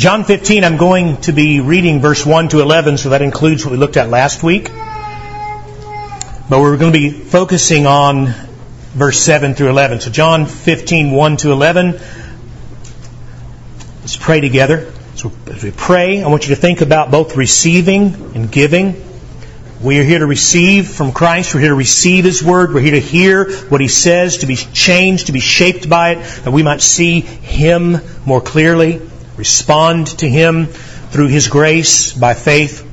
John 15, I'm going to be reading verse 1 to 11, so that includes what we looked at last week. But we're going to be focusing on verse 7 through 11. So John 15, 1 to 11. Let's pray together. So as we pray, I want you to think about both receiving and giving. We are here to receive from Christ. We're here to receive His Word. We're here to hear what He says, to be changed, to be shaped by it, that we might see Him more clearly, respond to Him through His grace by faith.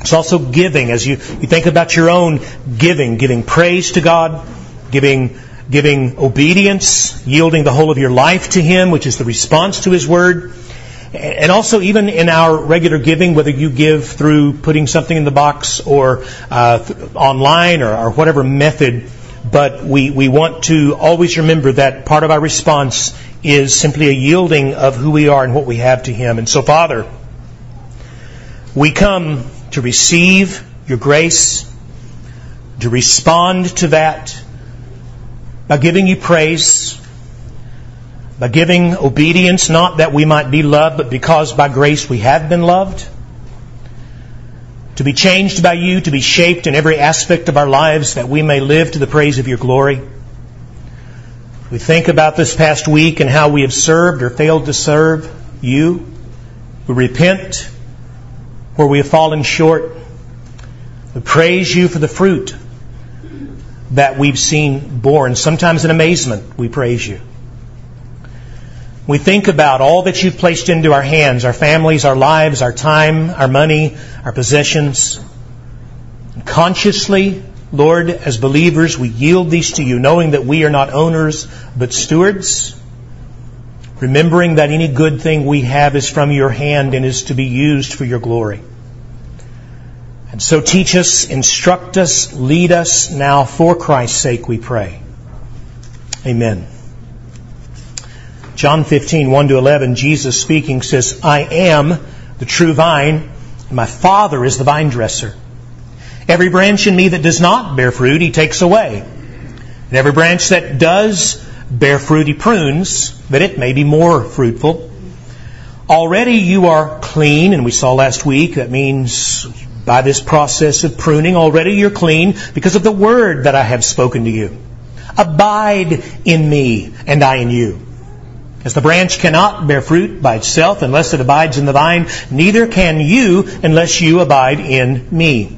It's also giving. As you, you think about your own giving, giving praise to God, giving, giving obedience, yielding the whole of your life to Him, which is the response to His Word. And also, even in our regular giving, whether you give through putting something in the box or uh, online or, or, whatever method, but we, we want to always remember that part of our response is simply a yielding of who we are and what we have to Him. And so, Father, we come to receive your grace, to respond to that by giving you praise by giving obedience, not that we might be loved, but because by grace we have been loved. To be changed by you, to be shaped in every aspect of our lives that we may live to the praise of your glory. We think about this past week and how we have served or failed to serve you. We repent where we have fallen short. We praise you for the fruit that we've seen born. Sometimes in amazement, we praise you. We think about all that you've placed into our hands, our families, our lives, our time, our money, our possessions. Consciously, Lord, as believers, we yield these to you, knowing that we are not owners, but stewards. Remembering that any good thing we have is from your hand and is to be used for your glory. And so teach us, instruct us, lead us now for Christ's sake, we pray. Amen. John 15, 1 to 11, Jesus speaking says, I am the true vine, and my Father is the vine dresser. Every branch in me that does not bear fruit, he takes away. And every branch that does bear fruit, he prunes, that it may be more fruitful. Already you are clean, and we saw last week that means by this process of pruning, already you're clean because of the word that I have spoken to you. Abide in me, and I in you. As the branch cannot bear fruit by itself unless it abides in the vine, neither can you unless you abide in me.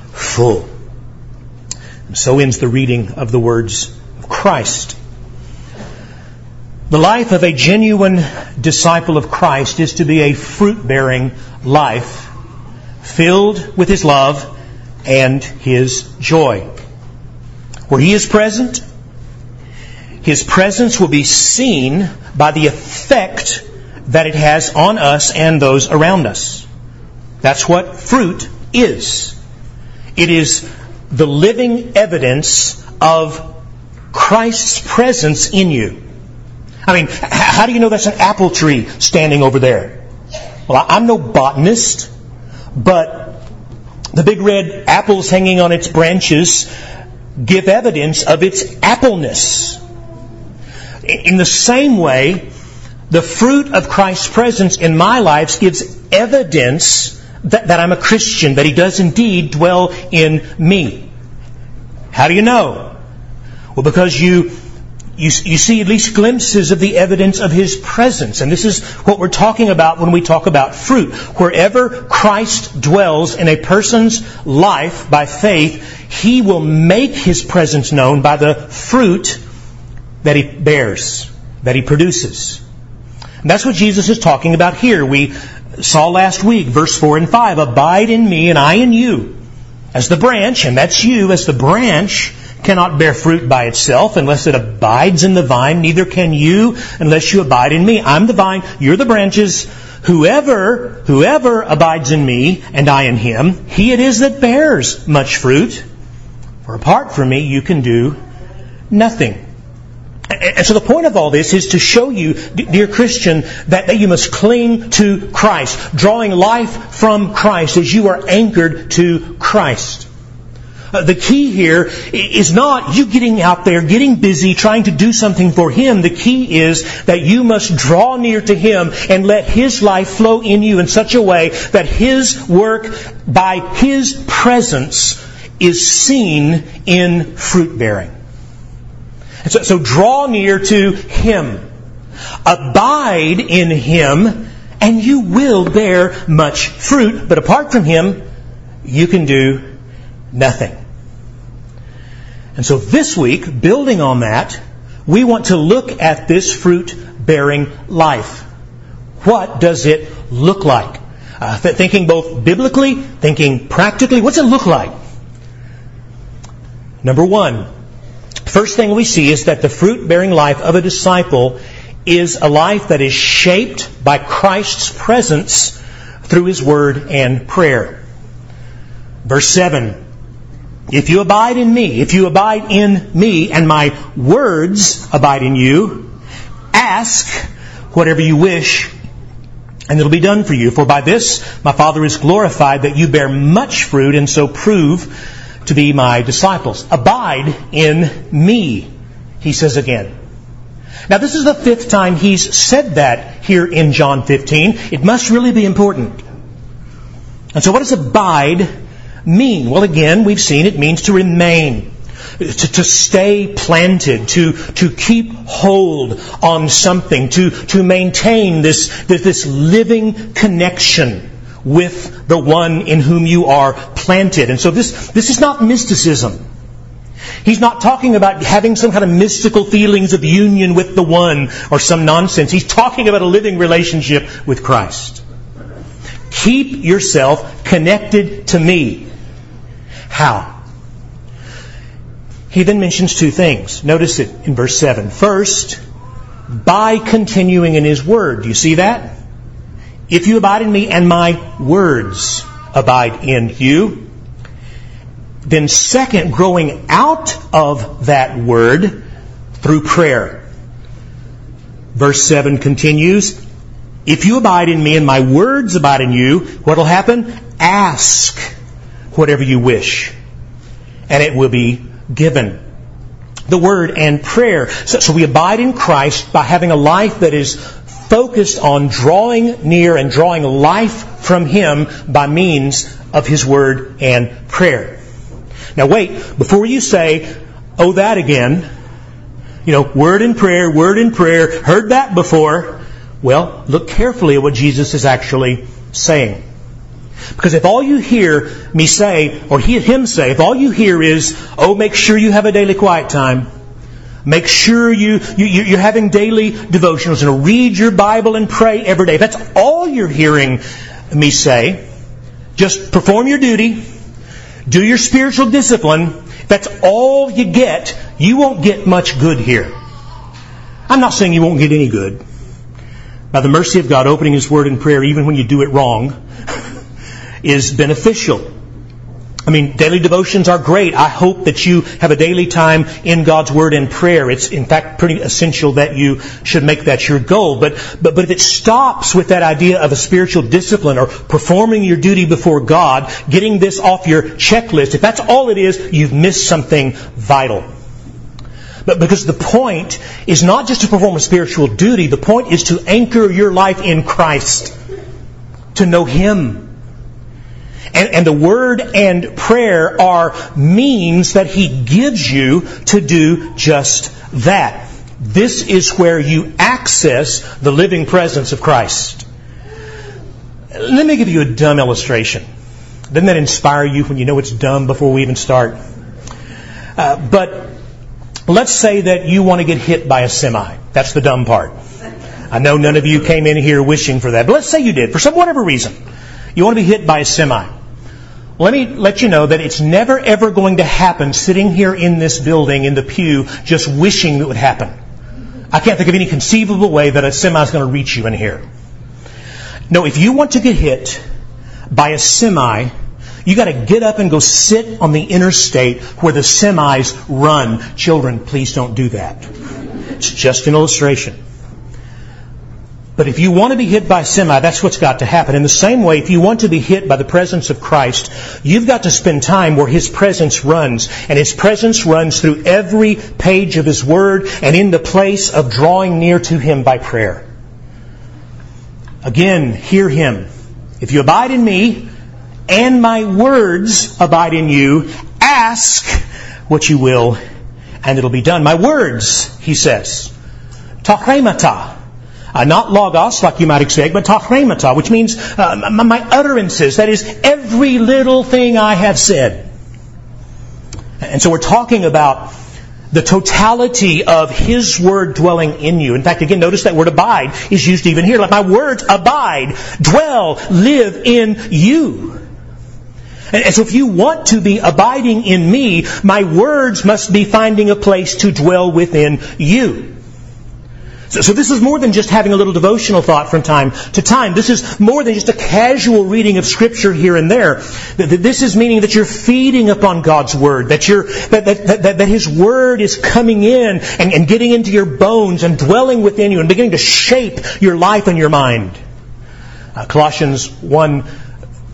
full. And so ends the reading of the words of Christ. The life of a genuine disciple of Christ is to be a fruit bearing life filled with His love and His joy. Where He is present, his presence will be seen by the effect that it has on us and those around us. That's what fruit is. It is the living evidence of Christ's presence in you. I mean, how do you know that's an apple tree standing over there? Well, I'm no botanist, but the big red apples hanging on its branches give evidence of its appleness. In the same way, the fruit of Christ's presence in my life gives evidence that, that, I'm a Christian, that He does indeed dwell in me. How do you know? Well, because you you, you see at least glimpses of the evidence of His presence. And this is what we're talking about when we talk about fruit. Wherever Christ dwells in a person's life by faith, He will make His presence known by the fruit that He bears, that He produces. And that's what Jesus is talking about here. We saw last week, verse 4 and 5, Abide in me and I in you. As the branch, and that's you, as the branch cannot bear fruit by itself unless it abides in the vine, neither can you unless you abide in me. I'm the vine, you're the branches. Whoever, whoever abides in me and I in him, he it is that bears much fruit. For apart from me, you can do nothing. And so the point of all this is to show you, dear Christian, that, that you must cling to Christ, drawing life from Christ as you are anchored to Christ. Uh, the key here is not you getting out there, getting busy, trying to do something for Him. The key is that you must draw near to Him and let His life flow in you in such a way that His work by His presence is seen in fruit bearing. So, so draw near to Him. Abide in Him, and you will bear much fruit. But apart from Him, you can do nothing. And so this week, building on that, we want to look at this fruit bearing life. What does it look like? Uh, thinking both biblically, thinking practically, what's it look like? Number one, First thing we see is that the fruit bearing life of a disciple is a life that is shaped by Christ's presence through His Word and prayer. Verse 7 If you abide in me, if you abide in me, and my words abide in you, ask whatever you wish, and it'll be done for you. For by this my Father is glorified that you bear much fruit, and so prove to be my disciples. Abide in me, he says again. Now, this is the fifth time he's said that here in John 15. It must really be important. And so, what does abide mean? Well, again, we've seen it means to remain, to, to stay planted, to, to keep hold on something, to, to maintain this, this, this living connection with the one in whom you are planted. And so this, this is not mysticism. He's not talking about having some kind of mystical feelings of union with the one or some nonsense. He's talking about a living relationship with Christ. Keep yourself connected to me. How? He then mentions two things. Notice it in verse 7. First, by continuing in His Word. Do you see that? If you abide in me and my words abide in you, then second, growing out of that word through prayer. Verse 7 continues, If you abide in me and my words abide in you, what will happen? Ask whatever you wish, and it will be given. The word and prayer. So, so we abide in Christ by having a life that is focused on drawing near and drawing life from Him by means of His Word and prayer. Now wait, before you say, oh that again, you know, word and prayer, word and prayer, heard that before, well, look carefully at what Jesus is actually saying. Because if all you hear me say, or hear him say, if all you hear is, oh, make sure you have a daily quiet time, Make sure you, you, are having daily devotionals and read your Bible and pray every day. If that's all you're hearing me say, just perform your duty, do your spiritual discipline. If that's all you get, you won't get much good here. I'm not saying you won't get any good. By the mercy of God, opening His Word in prayer, even when you do it wrong, is beneficial. I mean, daily devotions are great. I hope that you have a daily time in God's Word and prayer. It's, in fact, pretty essential that you should make that your goal. But, but, but if it stops with that idea of a spiritual discipline or performing your duty before God, getting this off your checklist, if that's all it is, you've missed something vital. But because the point is not just to perform a spiritual duty, the point is to anchor your life in Christ, to know Him and, and the word and prayer are means that He gives you to do just that. This is where you access the living presence of Christ. Let me give you a dumb illustration. Doesn't that inspire you when you know it's dumb before we even start? Uh, but let's say that you want to get hit by a semi. That's the dumb part. I know none of you came in here wishing for that, but let's say you did for some whatever reason. You want to be hit by a semi. Let me let you know that it's never ever going to happen sitting here in this building in the pew just wishing it would happen. I can't think of any conceivable way that a semi is going to reach you in here. No, if you want to get hit by a semi, you got to get up and go sit on the interstate where the semis run. Children, please don't do that. It's just an illustration. But if you want to be hit by semi, that's what's got to happen. In the same way, if you want to be hit by the presence of Christ, you've got to spend time where His presence runs. And His presence runs through every page of His Word and in the place of drawing near to Him by prayer. Again, hear Him. If you abide in me, and my words abide in you, ask what you will, and it'll be done. My words, he says. Ta rhemata. Uh, not logos, like you might expect, but ta rhemata, which means uh, my utterances. That is, every little thing I have said. And so we're talking about the totality of His Word dwelling in you. In fact, again, notice that word abide is used even here. Like my words abide, dwell, live in you. And so if you want to be abiding in me, my words must be finding a place to dwell within you. So, this is more than just having a little devotional thought from time to time. This is more than just a casual reading of Scripture here and there. This is meaning that you're feeding upon God's Word, that, you're, that, that, that, that His Word is coming in and, and getting into your bones and dwelling within you and beginning to shape your life and your mind. Uh, Colossians 1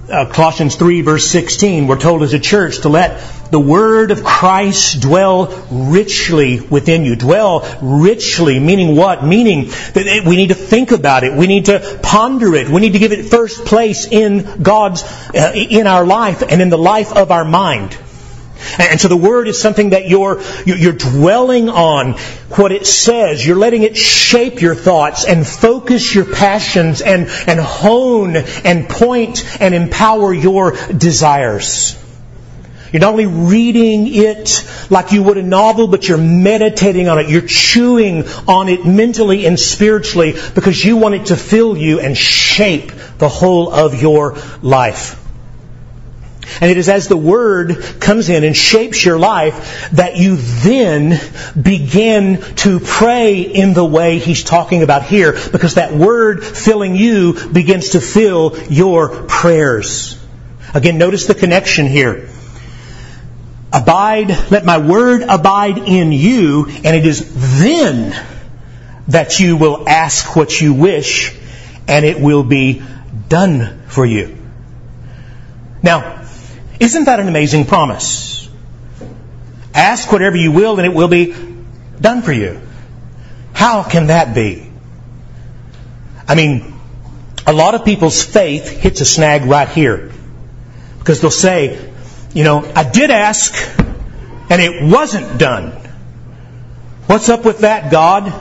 uh, Colossians 3 verse 16, we're told as a church to let the word of Christ dwell richly within you. Dwell richly, meaning what? Meaning that we need to think about it. We need to ponder it. We need to give it first place in God's, uh, in our life and in the life of our mind. And so the Word is something that you're, you're dwelling on what it says. You're letting it shape your thoughts and focus your passions and, and hone and point and empower your desires. You're not only reading it like you would a novel, but you're meditating on it. You're chewing on it mentally and spiritually because you want it to fill you and shape the whole of your life. And it is as the Word comes in and shapes your life that you then begin to pray in the way He's talking about here because that Word filling you begins to fill your prayers. Again, notice the connection here. Abide, let my Word abide in you, and it is then that you will ask what you wish, and it will be done for you. Now, isn't that an amazing promise? Ask whatever you will and it will be done for you. How can that be? I mean, a lot of people's faith hits a snag right here. Because they'll say, you know, I did ask and it wasn't done. What's up with that, God?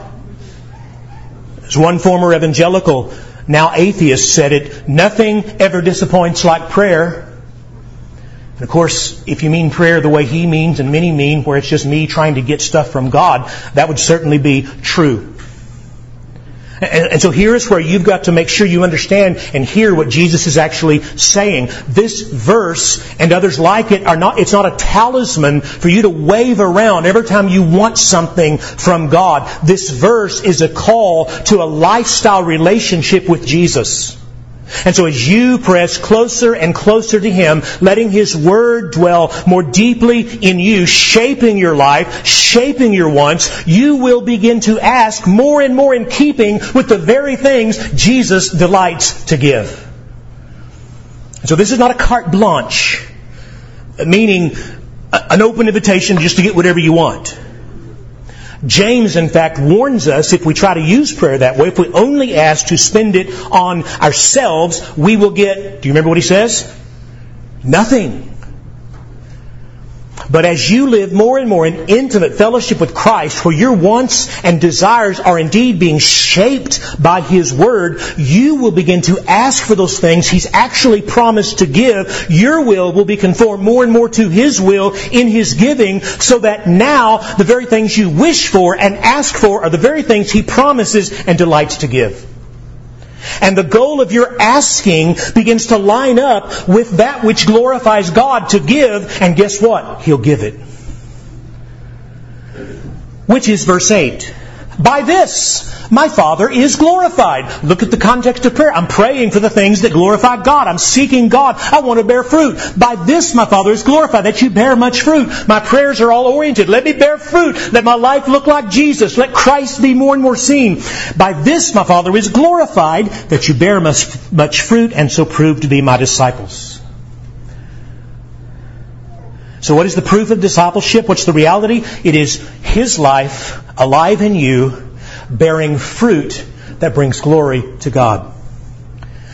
As one former evangelical, now atheist, said it, nothing ever disappoints like prayer. And of course, if you mean prayer the way he means and many mean, where it's just me trying to get stuff from God, that would certainly be true. And, and, so here is where you've got to make sure you understand and hear what Jesus is actually saying. This verse and others like it are not, it's not a talisman for you to wave around every time you want something from God. This verse is a call to a lifestyle relationship with Jesus. And so as you press closer and closer to Him, letting His Word dwell more deeply in you, shaping your life, shaping your wants, you will begin to ask more and more in keeping with the very things Jesus delights to give. So this is not a carte blanche, meaning an open invitation just to get whatever you want. James, in fact, warns us if we try to use prayer that way, if we only ask to spend it on ourselves, we will get, do you remember what he says? Nothing. But as you live more and more in intimate fellowship with Christ, where your wants and desires are indeed being shaped by His Word, you will begin to ask for those things He's actually promised to give. Your will will be conformed more and more to His will in His giving, so that now the very things you wish for and ask for are the very things He promises and delights to give. And the goal of your asking begins to line up with that which glorifies God to give, and guess what? He'll give it. Which is verse 8. By this, my Father is glorified. Look at the context of prayer. I'm praying for the things that glorify God. I'm seeking God. I want to bear fruit. By this, my Father is glorified, that you bear much fruit. My prayers are all oriented. Let me bear fruit. Let my life look like Jesus. Let Christ be more and more seen. By this, my Father is glorified, that you bear much, much fruit and so prove to be my disciples. So what is the proof of discipleship? What's the reality? It is His life alive in you, bearing fruit that brings glory to God.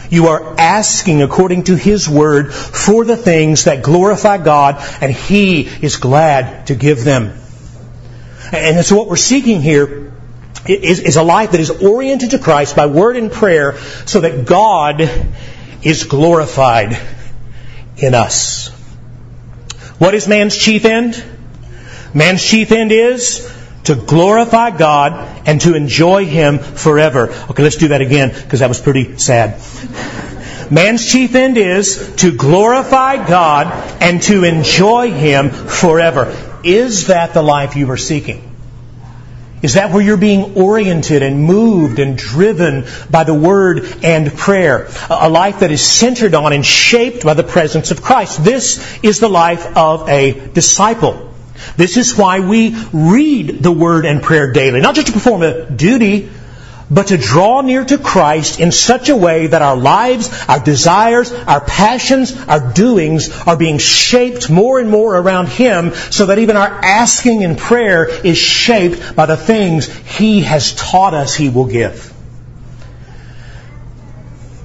You are asking according to His Word for the things that glorify God, and He is glad to give them. And so what we're seeking here is, is a life that is oriented to Christ by word and prayer so that God is glorified in us. What is man's chief end? Man's chief end is to glorify God and to enjoy Him forever. Okay, let's do that again because that was pretty sad. Man's chief end is to glorify God and to enjoy Him forever. Is that the life you are seeking? Is that where you're being oriented and moved and driven by the Word and prayer? A life that is centered on and shaped by the presence of Christ. This is the life of a disciple. This is why we read the Word and prayer daily. Not just to perform a duty, but to draw near to Christ in such a way that our lives, our desires, our passions, our doings are being shaped more and more around Him so that even our asking in prayer is shaped by the things He has taught us He will give.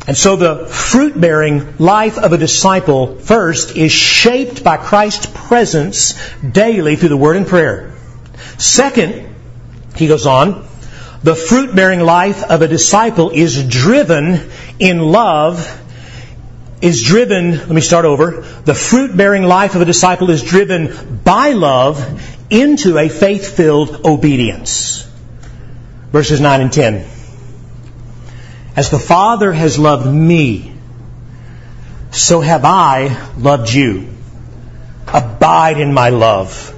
And so the fruit bearing life of a disciple first is shaped by Christ's presence daily through the Word and prayer. Second, he goes on, the fruit bearing life of a disciple is driven in love, is driven, let me start over. The fruit bearing life of a disciple is driven by love into a faith filled obedience. Verses 9 and 10. As the Father has loved me, so have I loved you. Abide in my love.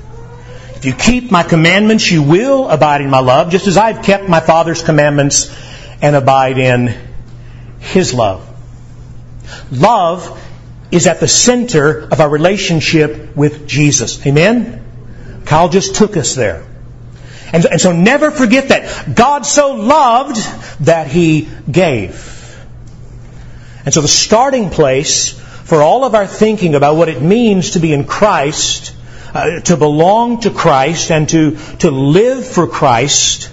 If you keep my commandments, you will abide in my love, just as I have kept my Father's commandments and abide in his love. Love is at the center of our relationship with Jesus. Amen? Kyle just took us there. And, and so never forget that. God so loved that He gave. And so the starting place for all of our thinking about what it means to be in Christ, uh, to belong to Christ, and to, to live for Christ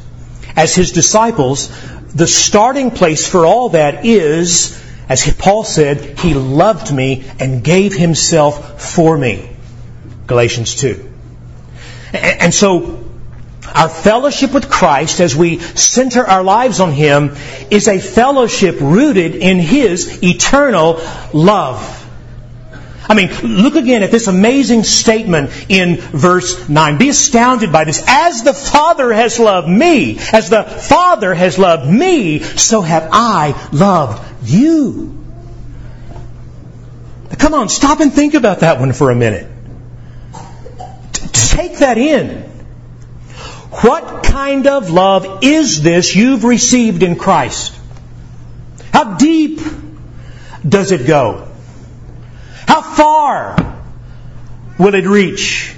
as His disciples, the starting place for all that is, as Paul said, He loved me and gave Himself for me. Galatians 2. And so our fellowship with Christ as we center our lives on Him is a fellowship rooted in His eternal love. I mean, look again at this amazing statement in verse 9. Be astounded by this. As the Father has loved me, as the Father has loved me, so have I loved you. Come on, stop and think about that one for a minute. Take that in. What kind of love is this you've received in Christ? How deep does it go? How far will it reach?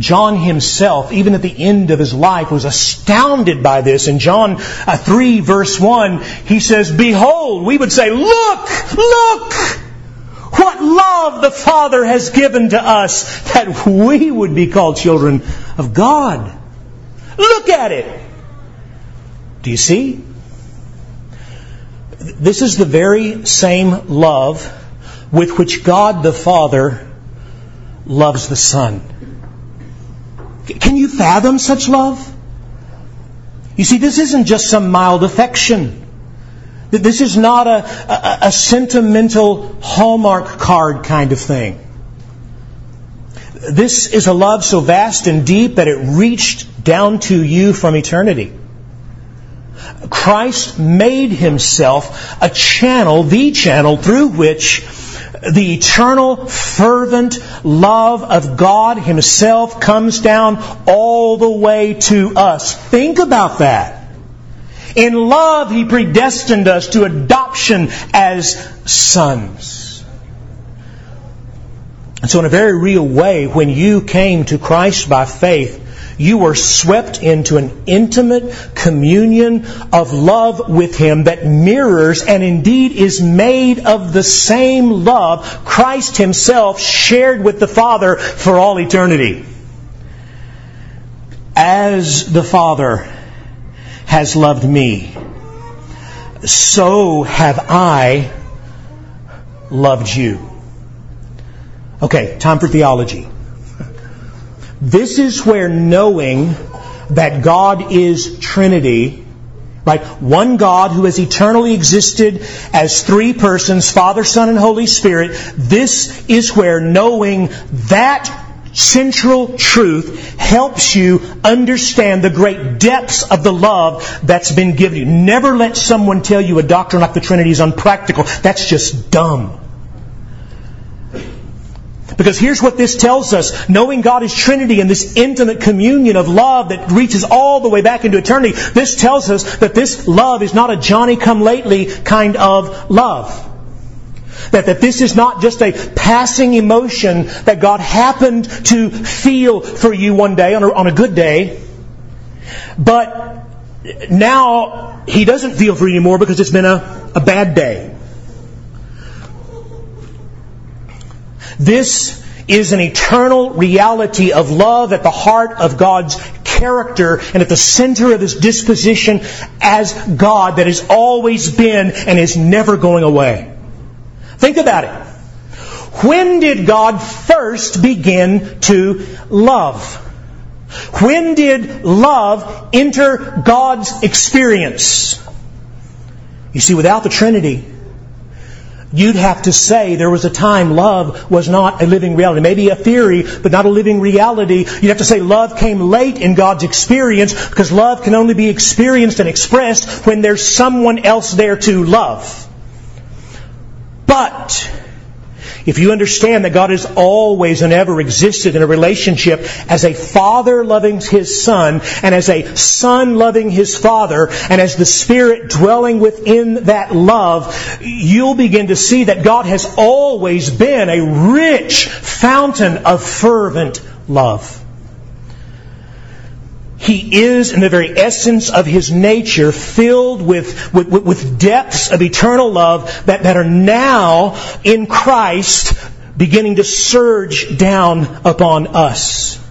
John himself, even at the end of his life, was astounded by this. In John uh, 3 verse 1, he says, Behold, we would say, Look, look! Love the Father has given to us that we would be called children of God. Look at it. Do you see? This is the very same love with which God the Father loves the Son. Can you fathom such love? You see, this isn't just some mild affection. This is not a, a, a sentimental Hallmark card kind of thing. This is a love so vast and deep that it reached down to you from eternity. Christ made himself a channel, the channel through which the eternal, fervent love of God Himself comes down all the way to us. Think about that. In love, He predestined us to adoption as sons. And so, in a very real way, when you came to Christ by faith, you were swept into an intimate communion of love with Him that mirrors and indeed is made of the same love Christ Himself shared with the Father for all eternity. As the Father has loved me, so have I loved you. Okay, time for theology. This is where knowing that God is Trinity, right? One God who has eternally existed as three persons, Father, Son, and Holy Spirit. This is where knowing that central truth helps you understand the great depths of the love that's been given you. Never let someone tell you a doctrine like the Trinity is unpractical. That's just dumb. Because here's what this tells us. Knowing God is Trinity and this intimate communion of love that reaches all the way back into eternity, this tells us that this love is not a Johnny come lately kind of love. That, that this is not just a passing emotion that God happened to feel for you one day on a, on a good day, but now He doesn't feel for you anymore because it's been a, a bad day. This is an eternal reality of love at the heart of God's character and at the center of His disposition as God that has always been and is never going away. Think about it. When did God first begin to love? When did love enter God's experience? You see, without the Trinity, you'd have to say there was a time love was not a living reality. Maybe a theory, but not a living reality. You'd have to say love came late in God's experience because love can only be experienced and expressed when there's someone else there to love. But if you understand that God has always and ever existed in a relationship as a father loving his son, and as a son loving his father, and as the Spirit dwelling within that love, you'll begin to see that God has always been a rich fountain of fervent love. He is, in the very essence of his nature, filled with, with, with depths of eternal love that, that are now in Christ beginning to surge down upon us.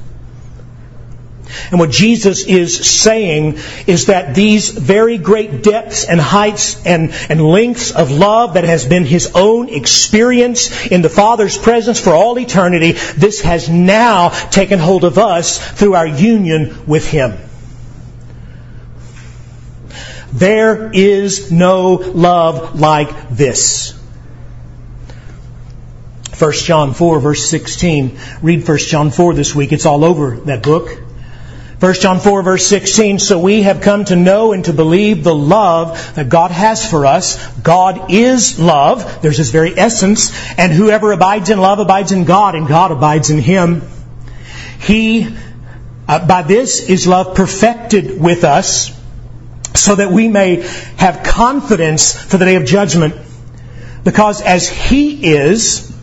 And what Jesus is saying is that these very great depths and heights and, and lengths of love that has been His own experience in the Father's presence for all eternity, this has now taken hold of us through our union with Him. There is no love like this. 1 John 4 verse 16. Read 1 John 4 this week. It's all over that book. 1 John 4 verse 16, so we have come to know and to believe the love that God has for us. God is love. There's his very essence. And whoever abides in love abides in God and God abides in him. He, uh, by this is love perfected with us so that we may have confidence for the day of judgment. Because as he is,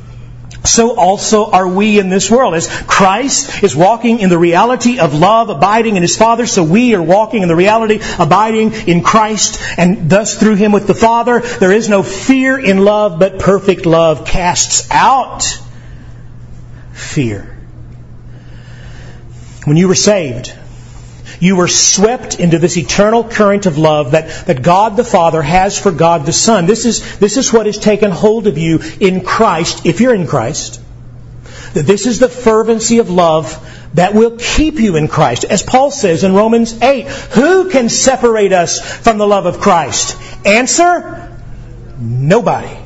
so also are we in this world. As Christ is walking in the reality of love, abiding in His Father, so we are walking in the reality, abiding in Christ, and thus through Him with the Father. There is no fear in love, but perfect love casts out fear. When you were saved, you were swept into this eternal current of love that, that God the Father has for God the Son. This is, this is what has taken hold of you in Christ, if you're in Christ. that this is the fervency of love that will keep you in Christ. As Paul says in Romans 8, who can separate us from the love of Christ? Answer, nobody.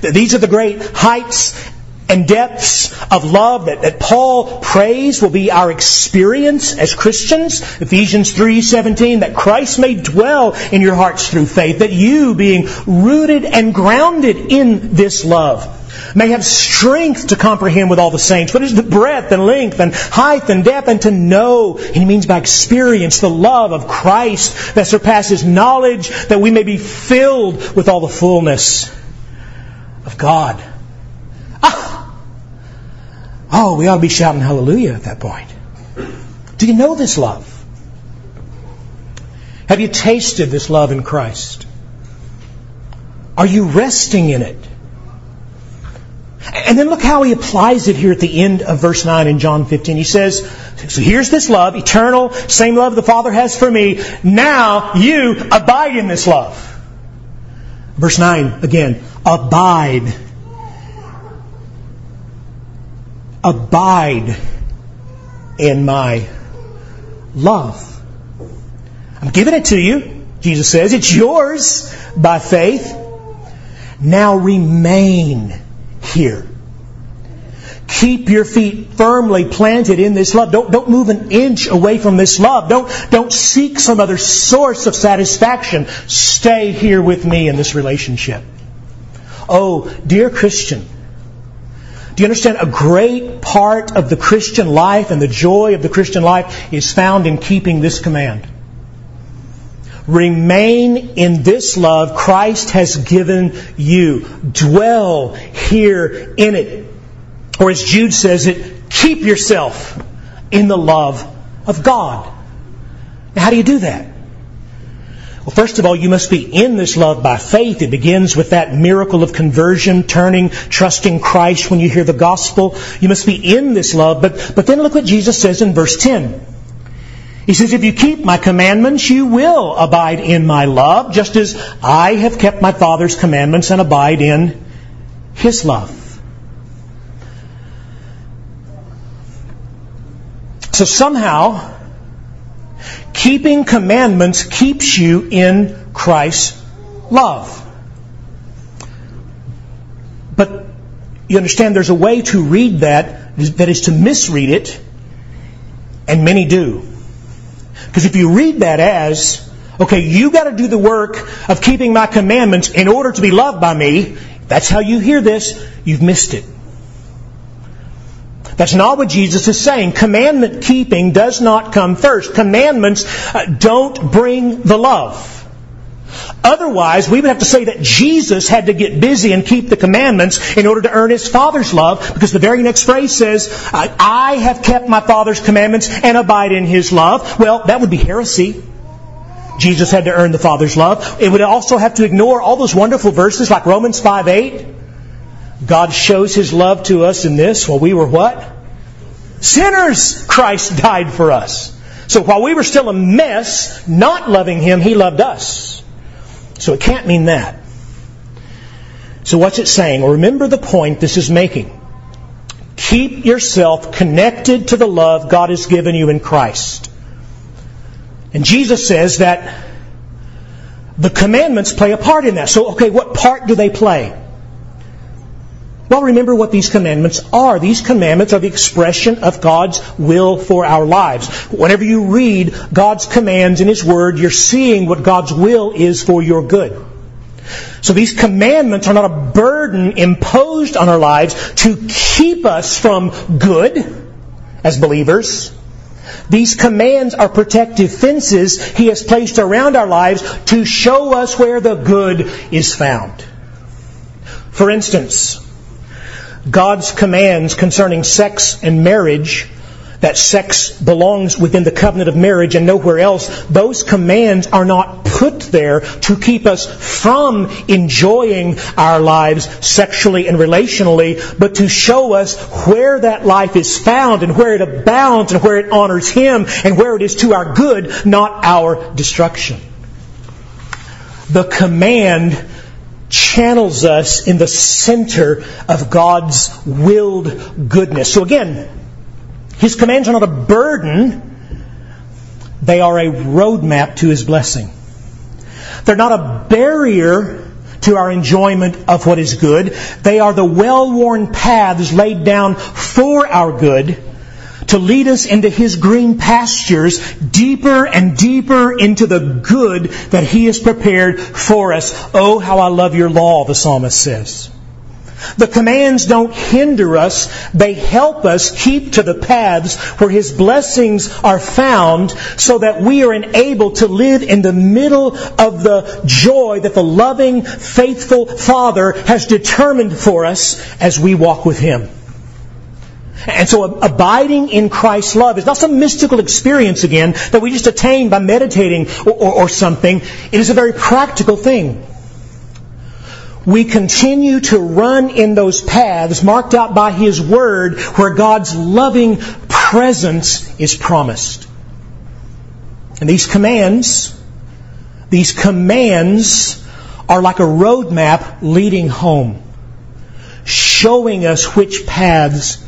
These are the great heights and depths of love that, that Paul prays will be our experience as Christians. Ephesians 3:17 that Christ may dwell in your hearts through faith, that you being rooted and grounded in this love may have strength to comprehend with all the saints what is the breadth and length and height and depth and to know, and he means by experience, the love of Christ that surpasses knowledge, that we may be filled with all the fullness of God. Oh, we ought to be shouting hallelujah at that point. Do you know this love? Have you tasted this love in Christ? Are you resting in it? And then look how he applies it here at the end of verse 9 in John 15. He says, So here's this love, eternal, same love the Father has for me. Now you abide in this love. Verse 9 again, abide. Abide in my love. I'm giving it to you, Jesus says. It's yours by faith. Now remain here. Keep your feet firmly planted in this love. Don't, don't move an inch away from this love. Don't, don't seek some other source of satisfaction. Stay here with me in this relationship. Oh, dear Christian, do you understand? A great part of the Christian life and the joy of the Christian life is found in keeping this command. Remain in this love Christ has given you. Dwell here in it. Or as Jude says it, keep yourself in the love of God. Now, how do you do that? Well, first of all, you must be in this love by faith. It begins with that miracle of conversion, turning, trusting Christ when you hear the gospel. You must be in this love. But, but then look what Jesus says in verse 10. He says, If you keep my commandments, you will abide in my love, just as I have kept my Father's commandments and abide in his love. So somehow, keeping commandments keeps you in Christ's love. But you understand there's a way to read that that is to misread it, and many do. Because if you read that as, okay, you got to do the work of keeping my commandments in order to be loved by me, that's how you hear this, you've missed it. That's not what Jesus is saying. Commandment keeping does not come first. Commandments uh, don't bring the love. Otherwise, we would have to say that Jesus had to get busy and keep the commandments in order to earn his Father's love, because the very next phrase says, I have kept my Father's commandments and abide in his love. Well, that would be heresy. Jesus had to earn the Father's love. It would also have to ignore all those wonderful verses like Romans 5 8. God shows his love to us in this while we were what? Sinners, Christ died for us. So while we were still a mess, not loving him, he loved us. So it can't mean that. So what's it saying? Remember the point this is making. Keep yourself connected to the love God has given you in Christ. And Jesus says that the commandments play a part in that. So, okay, what part do they play? Well, remember what these commandments are. These commandments are the expression of God's will for our lives. Whenever you read God's commands in His Word, you're seeing what God's will is for your good. So these commandments are not a burden imposed on our lives to keep us from good as believers. These commands are protective fences He has placed around our lives to show us where the good is found. For instance, God's commands concerning sex and marriage, that sex belongs within the covenant of marriage and nowhere else, those commands are not put there to keep us from enjoying our lives sexually and relationally, but to show us where that life is found and where it abounds and where it honors Him and where it is to our good, not our destruction. The command channels us in the center of God's willed goodness. So again, His commands are not a burden, they are a roadmap to His blessing. They're not a barrier to our enjoyment of what is good. They are the well-worn paths laid down for our good to lead us into His green pastures, deeper and deeper into the good that He has prepared for us. Oh, how I love your law, the psalmist says. The commands don't hinder us, they help us keep to the paths where His blessings are found so that we are enabled to live in the middle of the joy that the loving, faithful Father has determined for us as we walk with Him. And so abiding in Christ's love is not some mystical experience again that we just attain by meditating or, or, or something. It is a very practical thing we continue to run in those paths marked out by His Word where God's loving presence is promised. And these commands, these commands are like a roadmap leading home, showing us which paths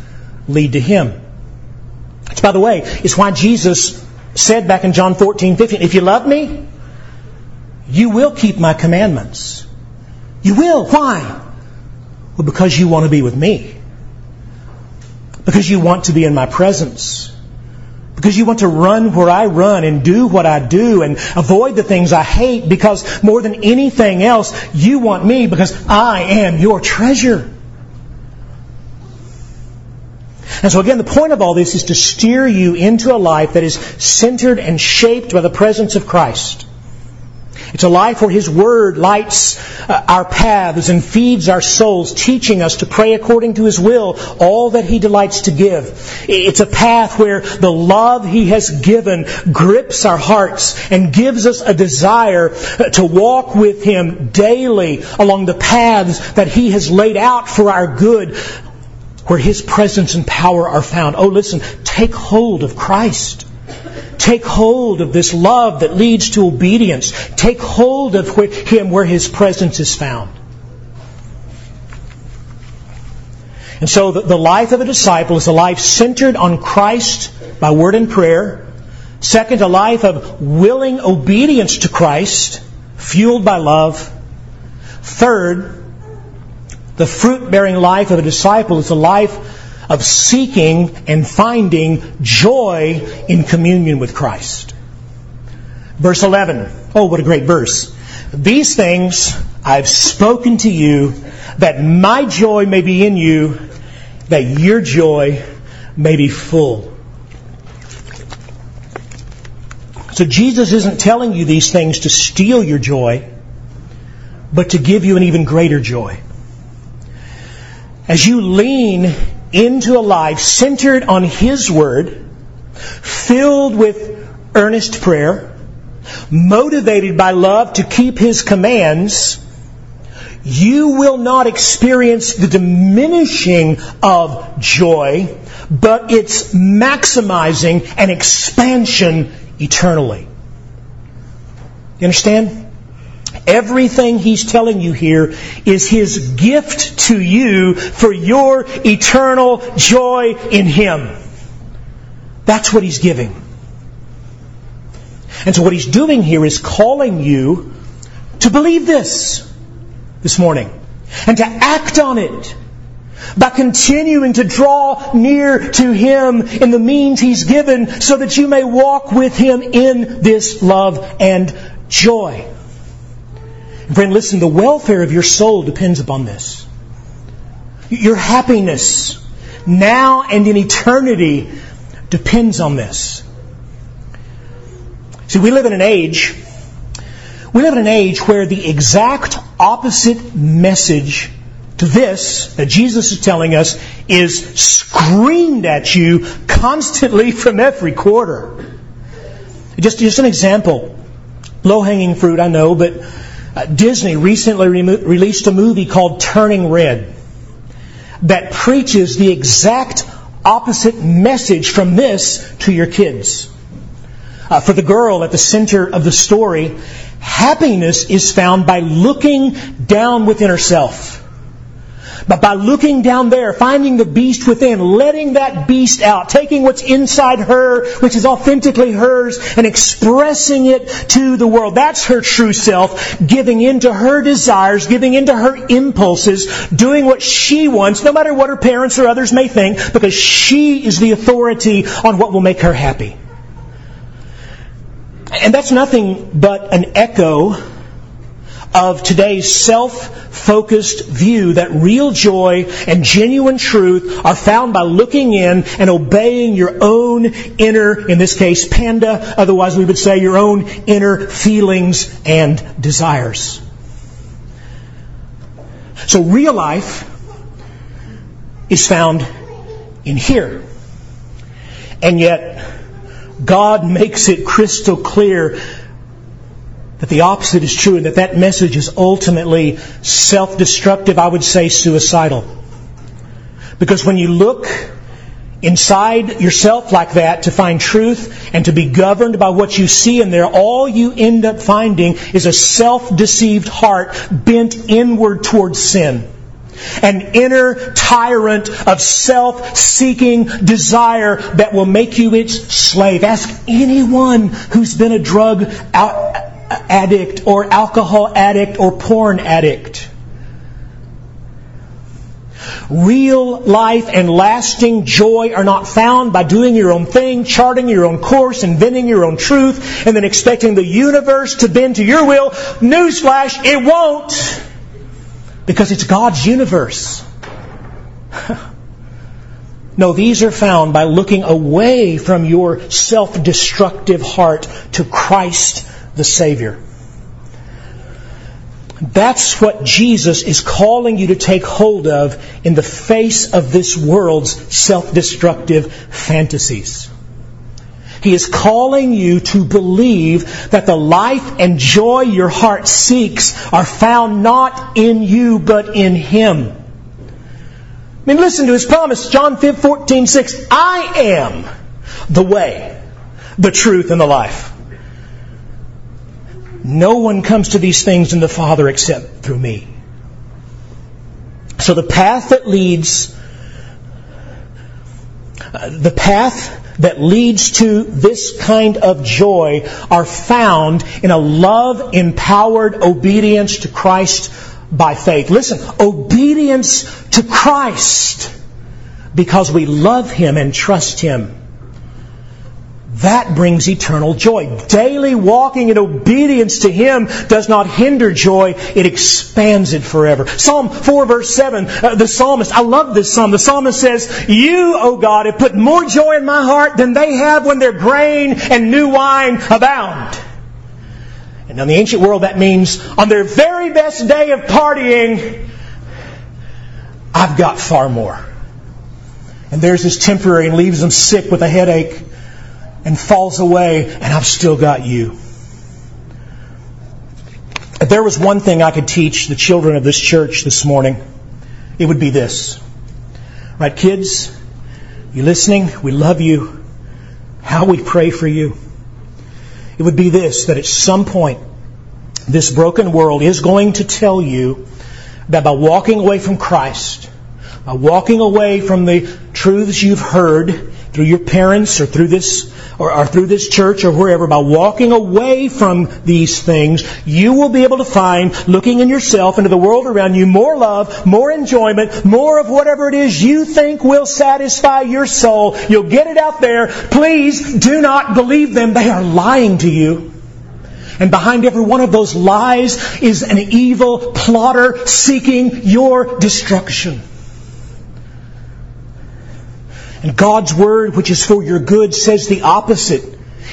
lead to Him. It's, by the way, it's why Jesus said back in John 14, 15, if you love me, you will keep my commandments. You will. Why? Well, because you want to be with me. Because you want to be in my presence. Because you want to run where I run and do what I do and avoid the things I hate because more than anything else, you want me because I am your treasure. And so again, the point of all this is to steer you into a life that is centered and shaped by the presence of Christ. It's a life where His Word lights uh, our paths and feeds our souls, teaching us to pray according to His will, all that He delights to give. It's a path where the love He has given grips our hearts and gives us a desire uh, to walk with Him daily along the paths that He has laid out for our good, where His presence and power are found. Oh, listen, take hold of Christ. Take hold of this love that leads to obedience. Take hold of Him where His presence is found. And so the, life of a disciple is a life centered on Christ by word and prayer. Second, a life of willing obedience to Christ, fueled by love. Third, the fruit bearing life of a disciple is a life of seeking and finding joy in communion with Christ. Verse 11. Oh, what a great verse. These things I've spoken to you that my joy may be in you, that your joy may be full. So Jesus isn't telling you these things to steal your joy, but to give you an even greater joy. As you lean into a life centered on His Word, filled with earnest prayer, motivated by love to keep His commands, you will not experience the diminishing of joy, but its maximizing and expansion eternally. You understand? Everything he's telling you here is his gift to you for your eternal joy in him. That's what he's giving. And so what he's doing here is calling you to believe this this morning and to act on it by continuing to draw near to Him in the means He's given so that you may walk with Him in this love and joy. Friend, listen, the welfare of your soul depends upon this. Your happiness now and in eternity depends on this. See, we live in an age, we live in an age where the exact opposite message to this that Jesus is telling us is screamed at you constantly from every quarter. Just, just an example. Low hanging fruit, I know, but uh, Disney recently released a movie called Turning Red that preaches the exact opposite message from this to your kids. Uh, for the girl at the center of the story Happiness is found by looking down within herself. But by looking down there, finding the beast within, letting that beast out, taking what's inside her, which is authentically hers, and expressing it to the world. That's her true self, giving into her desires, giving into her impulses, doing what she wants, no matter what her parents or others may think, because she is the authority on what will make her happy. And that's nothing but an echo of today's self-focused view that real joy and genuine truth are found by looking in and obeying your own inner, in this case, panda, otherwise we would say your own inner feelings and desires. So real life is found in here. And yet, God makes it crystal clear that the opposite is true and that that message is ultimately self-destructive, I would say suicidal. Because when you look inside yourself like that to find truth and to be governed by what you see in there, all you end up finding is a self-deceived heart bent inward towards sin an inner tyrant of self-seeking desire that will make you its slave. Ask anyone who's been a drug addict or alcohol addict or porn addict. Real life and lasting joy are not found by doing your own thing, charting your own course, inventing your own truth, and then expecting the universe to bend to your will. Newsflash, it won't. Because it's God's universe. no, these are found by looking away from your self-destructive heart to Christ the Savior. That's what Jesus is calling you to take hold of in the face of this world's self-destructive fantasies. He is calling you to believe that the life and joy your heart seeks are found not in you, but in Him. I mean, listen to His promise, John 14, 6. I am the way, the truth, and the life. No one comes to these things in the Father except through me. So the path that leads, uh, the path that leads to this kind of joy are found in a love empowered obedience to Christ by faith. Listen, obedience to Christ because we love Him and trust Him. That brings eternal joy. Daily walking in obedience to Him does not hinder joy, it expands it forever. Psalm 4 verse 7, uh, the psalmist, I love this psalm. The psalmist says, You, O God, have put more joy in my heart than they have when their grain and new wine abound. And in the ancient world that means on their very best day of partying, I've got far more. And theirs is temporary and leaves them sick with a headache and falls away, and I've still got you. If there was one thing I could teach the children of this church this morning, it would be this. Right, kids? You listening? We love you. How we pray for you. It would be this, that at some point, this broken world is going to tell you that by walking away from Christ, by walking away from the truths you've heard through your parents or through this or, or, through this church or wherever, by walking away from these things, you will be able to find, looking in yourself into the world around you, more love, more enjoyment, more of whatever it is you think will satisfy your soul. You'll get it out there. Please do not believe them. They are lying to you. And behind every one of those lies is an evil plotter seeking your destruction. And God's Word, which is for your good, says the opposite.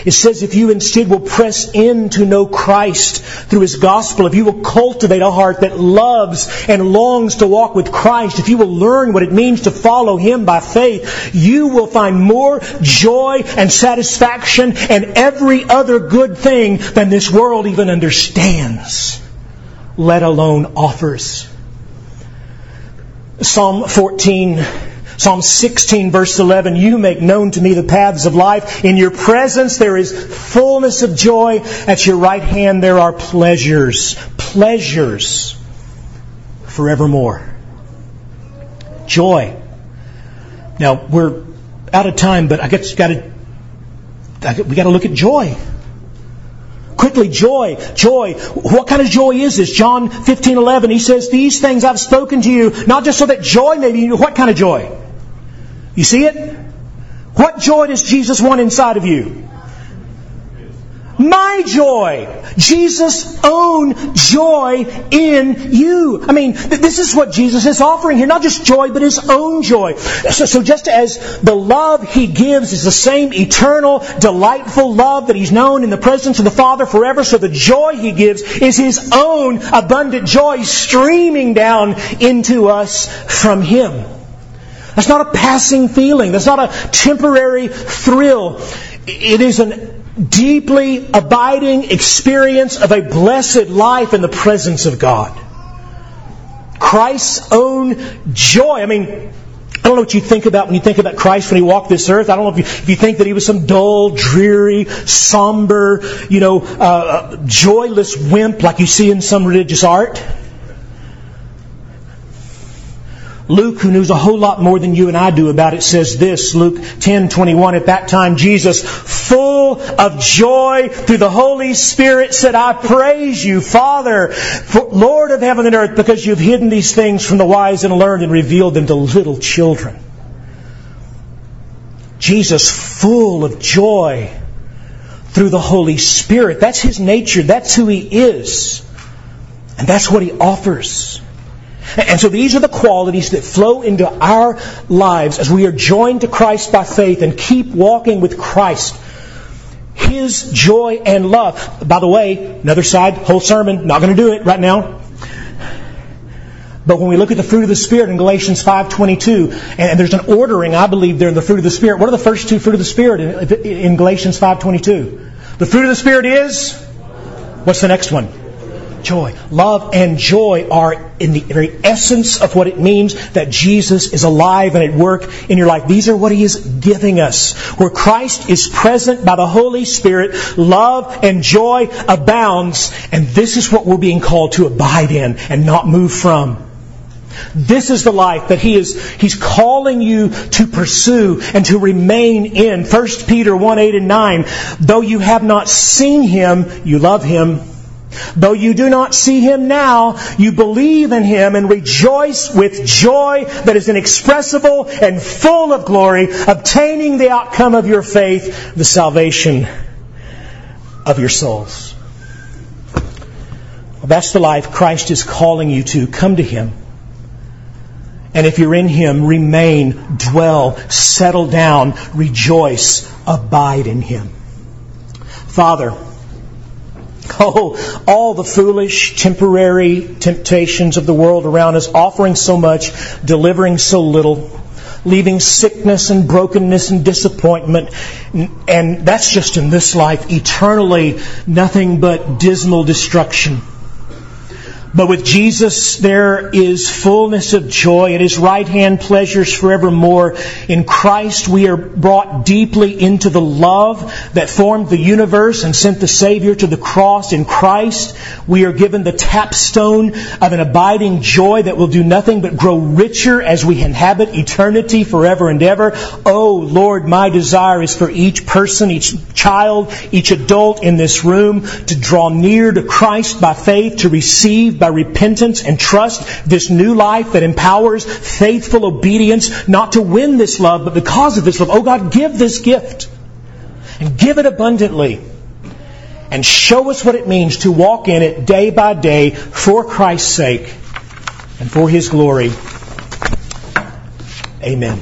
It says if you instead will press in to know Christ through His gospel, if you will cultivate a heart that loves and longs to walk with Christ, if you will learn what it means to follow Him by faith, you will find more joy and satisfaction and every other good thing than this world even understands, let alone offers. Psalm 14 Psalm 16 verse 11, you make known to me the paths of life. In your presence there is fullness of joy. At your right hand there are pleasures. Pleasures forevermore. Joy. Now, we're out of time, but I guess got to, we got to look at joy. Quickly, joy, joy. What kind of joy is this? John 15, 11, he says, these things I've spoken to you, not just so that joy may be, what kind of joy? You see it? What joy does Jesus want inside of you? My joy. Jesus' own joy in you. I mean, this is what Jesus is offering here. Not just joy, but His own joy. So, so just as the love He gives is the same eternal, delightful love that He's known in the presence of the Father forever, so the joy He gives is His own abundant joy streaming down into us from Him. That's not a passing feeling. That's not a temporary thrill. It is an deeply abiding experience of a blessed life in the presence of God. Christ's own joy. I mean, I don't know what you think about when you think about Christ when he walked this earth. I don't know if you, if you think that he was some dull, dreary, somber, you know, uh, uh joyless wimp like you see in some religious art. Luke, who knows a whole lot more than you and I do about it, says this, Luke 10:21. At that time, Jesus, full of joy through the Holy Spirit, said, I praise you, Father, Lord of heaven and earth, because you've hidden these things from the wise and learned and revealed them to little children. Jesus, full of joy through the Holy Spirit. That's His nature. That's who He is. And that's what He offers. And so these are the qualities that flow into our lives as we are joined to Christ by faith and keep walking with Christ. His joy and love. By the way, another side, whole sermon, not going to do it right now. But when we look at the fruit of the Spirit in Galatians 5.22, and there's an ordering, I believe, there in the fruit of the Spirit. What are the first two fruit of the Spirit in, Galatians 5.22? The fruit of the Spirit is? What's the next one? Joy. Love and joy are in the very essence of what it means that Jesus is alive and at work in your life. These are what He is giving us. Where Christ is present by the Holy Spirit, love and joy abounds, and this is what we're being called to abide in and not move from. This is the life that he is, he's calling you to pursue and to remain in. 1 Peter 1, 8 and 9. Though you have not seen him, you love him. Though you do not see him now, you believe in him and rejoice with joy that is inexpressible and full of glory, obtaining the outcome of your faith, the salvation of your souls. Well, that's the life Christ is calling you to. Come to him. And if you're in him, remain, dwell, settle down, rejoice, abide in him. Father, Oh, all the foolish, temporary temptations of the world around us, offering so much, delivering so little, leaving sickness and brokenness and disappointment. And that's just in this life. Eternally, nothing but dismal destruction. But with Jesus, there is fullness of joy. At His right hand, pleasures forevermore. In Christ, we are brought deeply into the love that formed the universe and sent the Savior to the cross. In Christ, we are given the tapstone of an abiding joy that will do nothing but grow richer as we inhabit eternity forever and ever. Oh, Lord, my desire is for each person, each child, each adult in this room to draw near to Christ by faith, to receive by repentance and trust this new life that empowers faithful obedience, not to win this love, but because of this love. Oh God, give this gift and give it abundantly and show us what it means to walk in it day by day for Christ's sake and for His glory. Amen.